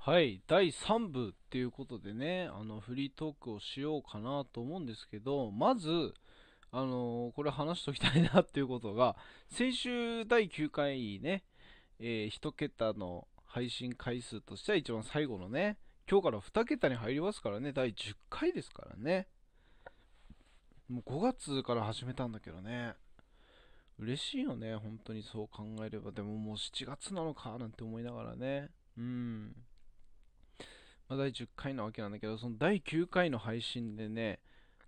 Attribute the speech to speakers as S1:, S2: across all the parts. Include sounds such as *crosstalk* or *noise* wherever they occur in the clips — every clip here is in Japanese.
S1: はい、第3部っていうことでね、あの、フリートークをしようかなと思うんですけど、まず、あのこれ話しときたいなっていうことが、先週第9回ね、えー、1桁の配信回数としては一番最後のね、今日から2桁に入りますからね、第10回ですからね。もう5月から始めたんだけどね。嬉しいよね、本当にそう考えれば。でももう7月なのかなんて思いながらね。うん。まあ、第10回なわけなんだけど、その第9回の配信でね、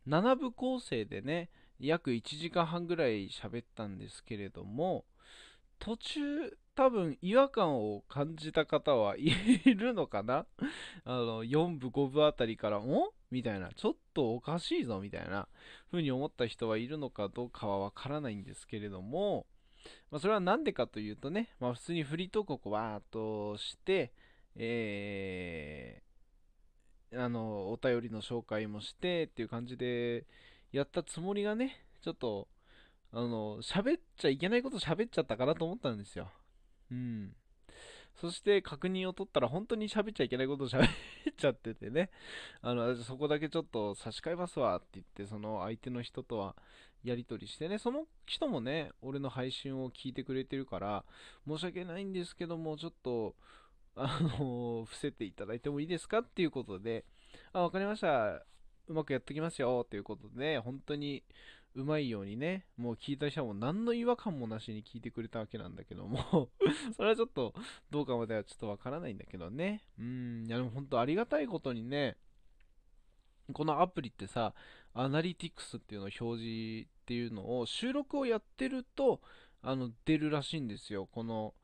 S1: 7部構成でね、約1時間半ぐらい喋ったんですけれども、途中多分違和感を感じた方はいるのかな？*laughs* あの、4部5部あたりから、お？みたいな、ちょっとおかしいぞみたいな風に思った人はいるのかどうかはわからないんですけれども、まあ、それはなんでかというとね、まあ、普通にフリートークをこわーっとして、え、あの、お便りの紹介もしてっていう感じでやったつもりがね、ちょっと、あの、喋っちゃいけないこと喋っちゃったかなと思ったんですよ。うん。そして確認を取ったら本当に喋っちゃいけないことを *laughs* 喋っちゃっててね。あの、そこだけちょっと差し替えますわって言って、その相手の人とはやり取りしてね、その人もね、俺の配信を聞いてくれてるから、申し訳ないんですけども、ちょっと、あの、伏せていただいてもいいですかっていうことで、あ、わかりました。うまくやっときますよっていうことで、本当にうまいようにね、もう聞いた人はもう何の違和感もなしに聞いてくれたわけなんだけども *laughs* それはちょっとどうかまではちょっとわからないんだけどね。うん、いやでも本当ありがたいことにね、このアプリってさ、アナリティクスっていうのを表示っていうのを収録をやってると、あの、出るらしいんですよ。この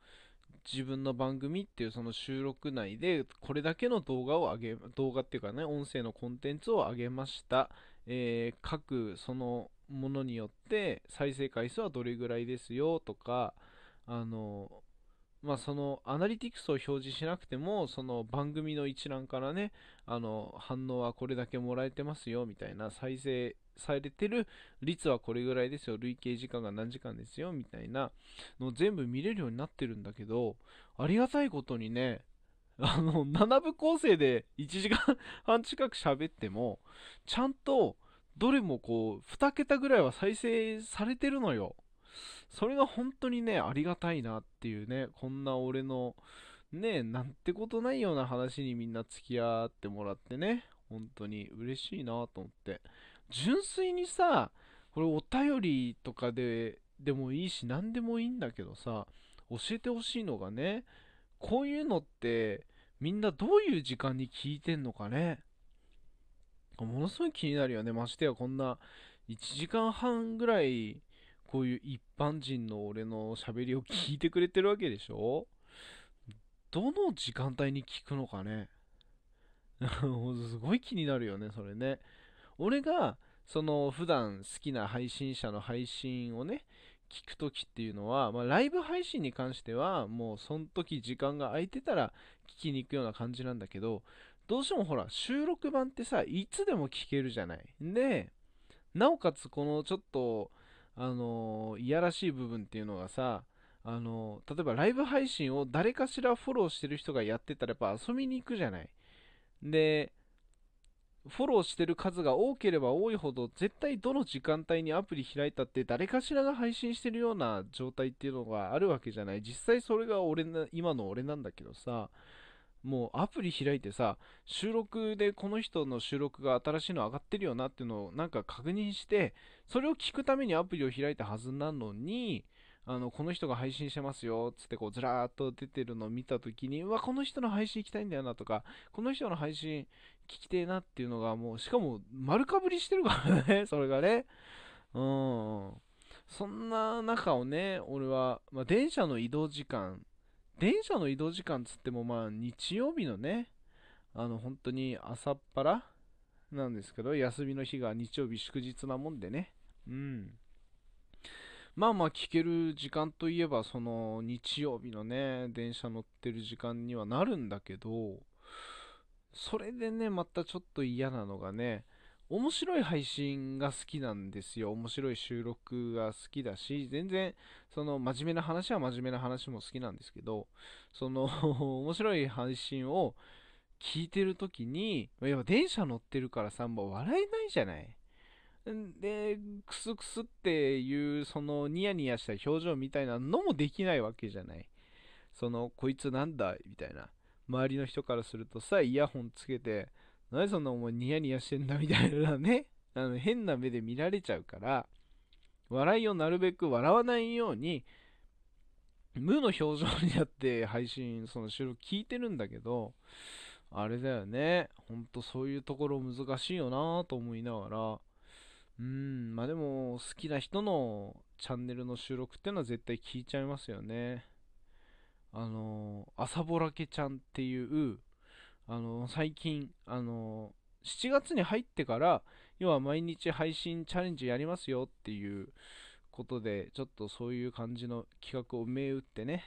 S1: 自分の番組っていうその収録内でこれだけの動画を上げ、動画っていうかね、音声のコンテンツを上げました。えー各そのものによって再生回数はどれぐらいですよとか、あの、まあ、そのアナリティクスを表示しなくても、その番組の一覧からね、あの反応はこれだけもらえてますよみたいな、再生されてる率はこれぐらいですよ、累計時間が何時間ですよみたいなの全部見れるようになってるんだけど、ありがたいことにね、あの7部構成で1時間半近く喋っても、ちゃんとどれもこう2桁ぐらいは再生されてるのよ。それが本当にね、ありがたいなっていうね、こんな俺の、ね、なんてことないような話にみんな付き合ってもらってね、本当に嬉しいなと思って。純粋にさ、これお便りとかで、でもいいし、何でもいいんだけどさ、教えてほしいのがね、こういうのって、みんなどういう時間に聞いてんのかね。ものすごい気になるよね。ましてや、こんな1時間半ぐらい、こういう一般人の俺の喋りを聞いてくれてるわけでしょ？どの時間帯に聞くのかね？すごい気になるよね、それね。俺が、その、普段好きな配信者の配信をね、聞くときっていうのは、まあ、ライブ配信に関しては、もう、その時時間が空いてたら聞きに行くような感じなんだけど、どうしてもほら、収録版ってさ、いつでも聞けるじゃない。で、なおかつこのちょっと、あのいやらしい部分っていうのがさ、あの例えばライブ配信を誰かしらフォローしてる人がやってたらやっぱ遊びに行くじゃない。で、フォローしてる数が多ければ多いほど、絶対どの時間帯にアプリ開いたって誰かしらが配信してるような状態っていうのがあるわけじゃない。実際それが俺な、今の俺なんだけどさ、もうアプリ開いてさ、収録でこの人の収録が新しいの上がってるよなっていうのをなんか確認して、それを聞くためにアプリを開いたはずなのに、あの、この人が配信してますよ、つってこうずらーっと出てるのを見たときに、うわ、この人の配信行きたいんだよなとか、この人の配信聞きてえなっていうのがもう、しかも丸かぶりしてるからね、*laughs* それがね。うん。そんな中をね、俺は、まあ、電車の移動時間、電車の移動時間つってもまあ日曜日のね、あの本当に朝っぱらなんですけど、休みの日が日曜日祝日なもんでね。うん。まあまあ聞ける時間といえば、その日曜日のね、電車乗ってる時間にはなるんだけど、それでね、またちょっと嫌なのがね、面白い配信が好きなんですよ。面白い収録が好きだし、全然、その、真面目な話は真面目な話も好きなんですけど、その *laughs* 面白い配信を聞いてるときに、いや、電車乗ってるからさ、もう笑えないじゃない。で、クスクスっていう、そのニヤニヤした表情みたいなのもできないわけじゃない。その、こいつなんだみたいな。周りの人からするとさ、イヤホンつけて、何そんなお前ニヤニヤしてんだみたいなね、*laughs* あの変な目で見られちゃうから、笑いをなるべく笑わないように、無の表情になって配信、その収録聞いてるんだけど、あれだよね。ほんとそういうところ難しいよなと思いながら、うん、まあでも好きな人のチャンネルの収録ってのは絶対聞いちゃいますよね。あの、朝ぼらけちゃんっていう、あの、最近、あの、7月に入ってから、要は毎日配信チャレンジやりますよっていうことで、ちょっとそういう感じの企画を銘打ってね、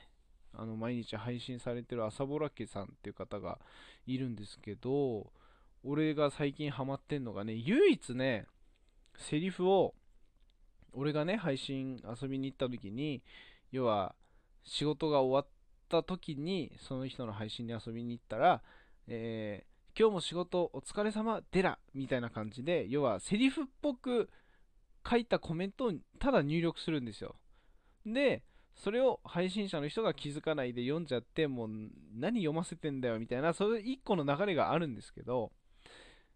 S1: あの、毎日配信されてる朝ぼらけさんっていう方がいるんですけど、俺が最近ハマってんのがね、唯一ね、セリフを、俺がね、配信遊びに行った時に、要は、仕事が終わった時に、その人の配信に遊びに行ったら、えー、今日も仕事お疲れ様デラみたいな感じで、要はセリフっぽく書いたコメントをただ入力するんですよ。で、それを配信者の人が気づかないで読んじゃって、もう何読ませてんだよみたいな、それ一個の流れがあるんですけど、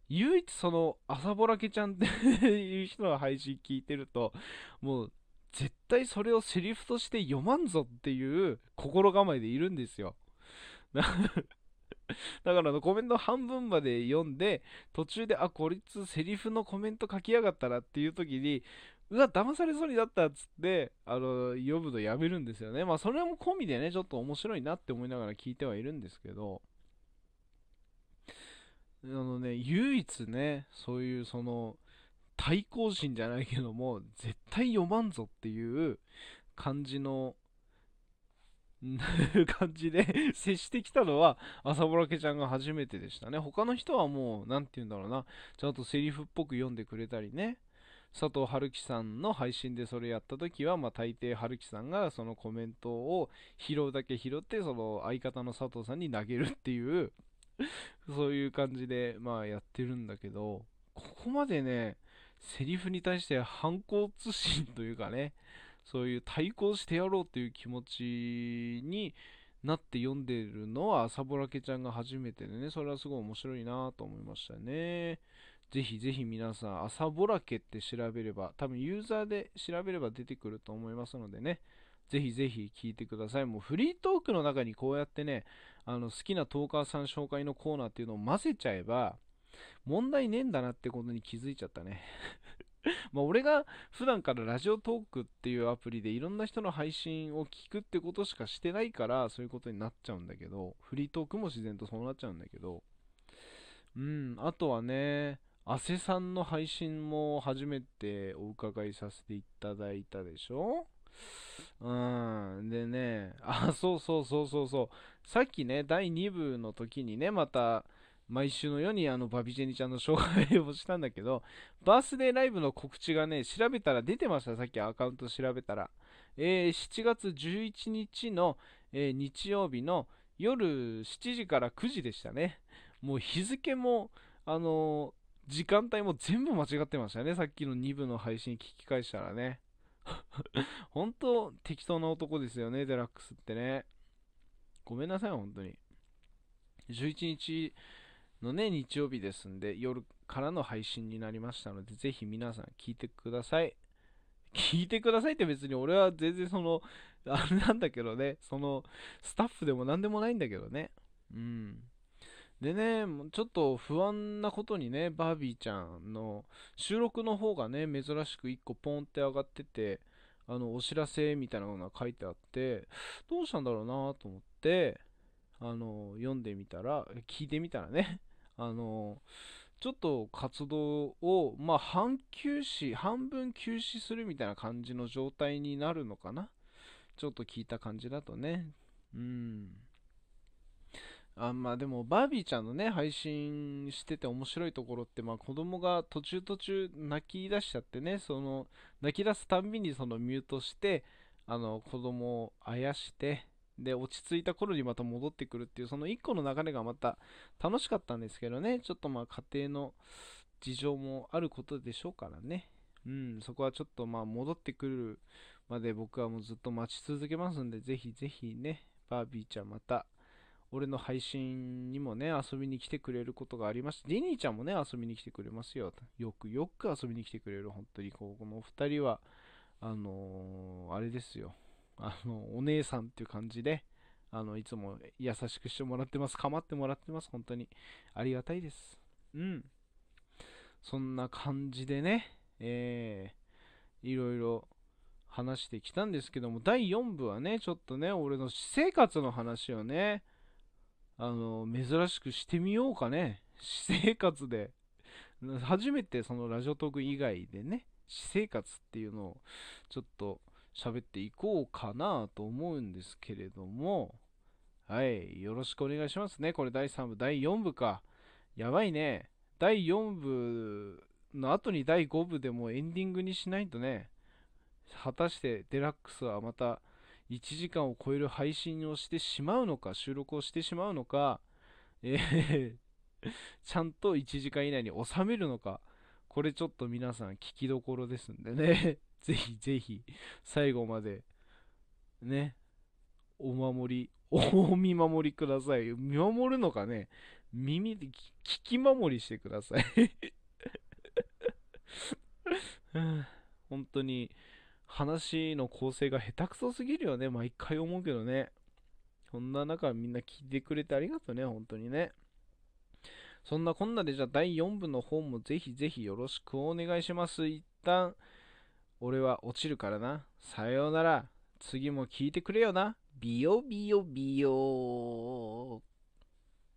S1: 唯一その朝ぼらけちゃんっていう人の配信聞いてると、もう絶対それをセリフとして読まんぞっていう心構えでいるんですよ。だからのコメント半分まで読んで、途中で、あ、こいつセリフのコメント書きやがったらっていう時に、うわ、騙されそうになったっつって、あの、読むのやめるんですよね。まあ、それも込みでね、ちょっと面白いなって思いながら聞いてはいるんですけど、あのね、唯一ね、そういうその、対抗心じゃないけども、絶対読まんぞっていう感じの、*laughs* 感じで接してきたのは朝ぼらけちゃんが初めてでしたね。他の人はもう、何て言うんだろうな、ちゃんとセリフっぽく読んでくれたりね。佐藤春樹さんの配信でそれやった時は、まあ、大抵春樹さんがそのコメントを拾うだけ拾って、その相方の佐藤さんに投げるっていうそういう感じで、まあやってるんだけど、ここまでね、セリフに対して反抗通信というかね、そういう対抗してやろうという気持ちになって読んでるのは朝ぼらけちゃんが初めてでね、それはすごい面白いなと思いましたね。ぜひぜひ皆さん、朝ぼらけって調べれば、多分ユーザーで調べれば出てくると思いますのでね、ぜひぜひ聞いてください。もうフリートークの中にこうやってね、あの好きなトーカーさん紹介のコーナーっていうのを混ぜちゃえば、問題ねえんだなってことに気づいちゃったね *laughs* まあ俺が普段からラジオトークっていうアプリでいろんな人の配信を聞くってことしかしてないからそういうことになっちゃうんだけど、フリートークも自然とそうなっちゃうんだけど、うん、あとはね、アセさんの配信も初めてお伺いさせていただいたでしょ？うん。でね、あ、そうそうそうそうそう。さっきね、第2部の時にね、また、毎週のようにあのバビジェニちゃんの紹介をしたんだけど、バースデーライブの告知がね、調べたら出てました、さっきアカウント調べたら。えー、7月11日の、えー、日曜日の夜7時から9時でしたね。もう日付も、あのー、時間帯も全部間違ってましたね。さっきの2部の配信聞き返したらね。*laughs* 本当適当な男ですよね、デラックスってね。ごめんなさい、本当に。11日のね、日曜日ですんで、夜からの配信になりましたので、ぜひ皆さん聞いてください。*laughs* 聞いてくださいって別に俺は全然その、あれなんだけどね、その、スタッフでも何でもないんだけどね。うん。でね、ちょっと不安なことにね、バービーちゃんの収録の方がね、珍しく1個ポンって上がってて、あの、お知らせみたいなのが書いてあって、どうしたんだろうなと思って、あの、読んでみたら、聞いてみたらね、*laughs* あの、ちょっと活動を、まあ、半休止、半分休止するみたいな感じの状態になるのかな？ちょっと聞いた感じだとね。うん。あまあでもバービーちゃんのね配信してて面白いところってまあ子供が途中途中泣き出しちゃってねその泣き出すたんびにそのミュートしてあの子供をあやしてで落ち着いた頃にまた戻ってくるっていうその1個の流れがまた楽しかったんですけどねちょっとまあ家庭の事情もあることでしょうからねうんそこはちょっとまあ戻ってくるまで僕はもうずっと待ち続けますんでぜひぜひねバービーちゃんまた俺の配信にもね、遊びに来てくれることがあります。ディニーちゃんもね、遊びに来てくれますよ。よくよく遊びに来てくれる。本当に、ここの2人は、あのー、あれですよ。あの、お姉さんっていう感じで、あの、いつも優しくしてもらってます。構ってもらってます。本当に。ありがたいです。うん。そんな感じでね、えー、いろいろ話してきたんですけども、第4部はね、ちょっとね、俺の私生活の話をね、あの、珍しくしてみようかね。私生活で。初めてそのラジオトーク以外でね、私生活っていうのをちょっと喋っていこうかなと思うんですけれども、はい、よろしくお願いしますね。これ第3部、第4部か。やばいね。第4部の後に第5部でもエンディングにしないとね、果たしてデラックスはまた1時間を超える配信をしてしまうのか、収録をしてしまうのか、えーちゃんと1時間以内に収めるのか、これちょっと皆さん聞きどころですんでね、*laughs* ぜひぜひ最後までね、お守り、*laughs* お見守りください。見守るのかね、耳で聞き守りしてください *laughs* 本当に話の構成が下手くそすぎるよね。毎回思うけどね。そんな中みんな聞いてくれてありがとうね、本当にね。そんなこんなでじゃあ第4部の方もぜひぜひよろしくお願いします。一旦、俺は落ちるからな。さようなら。次も聞いてくれよな。ビヨビヨビヨー。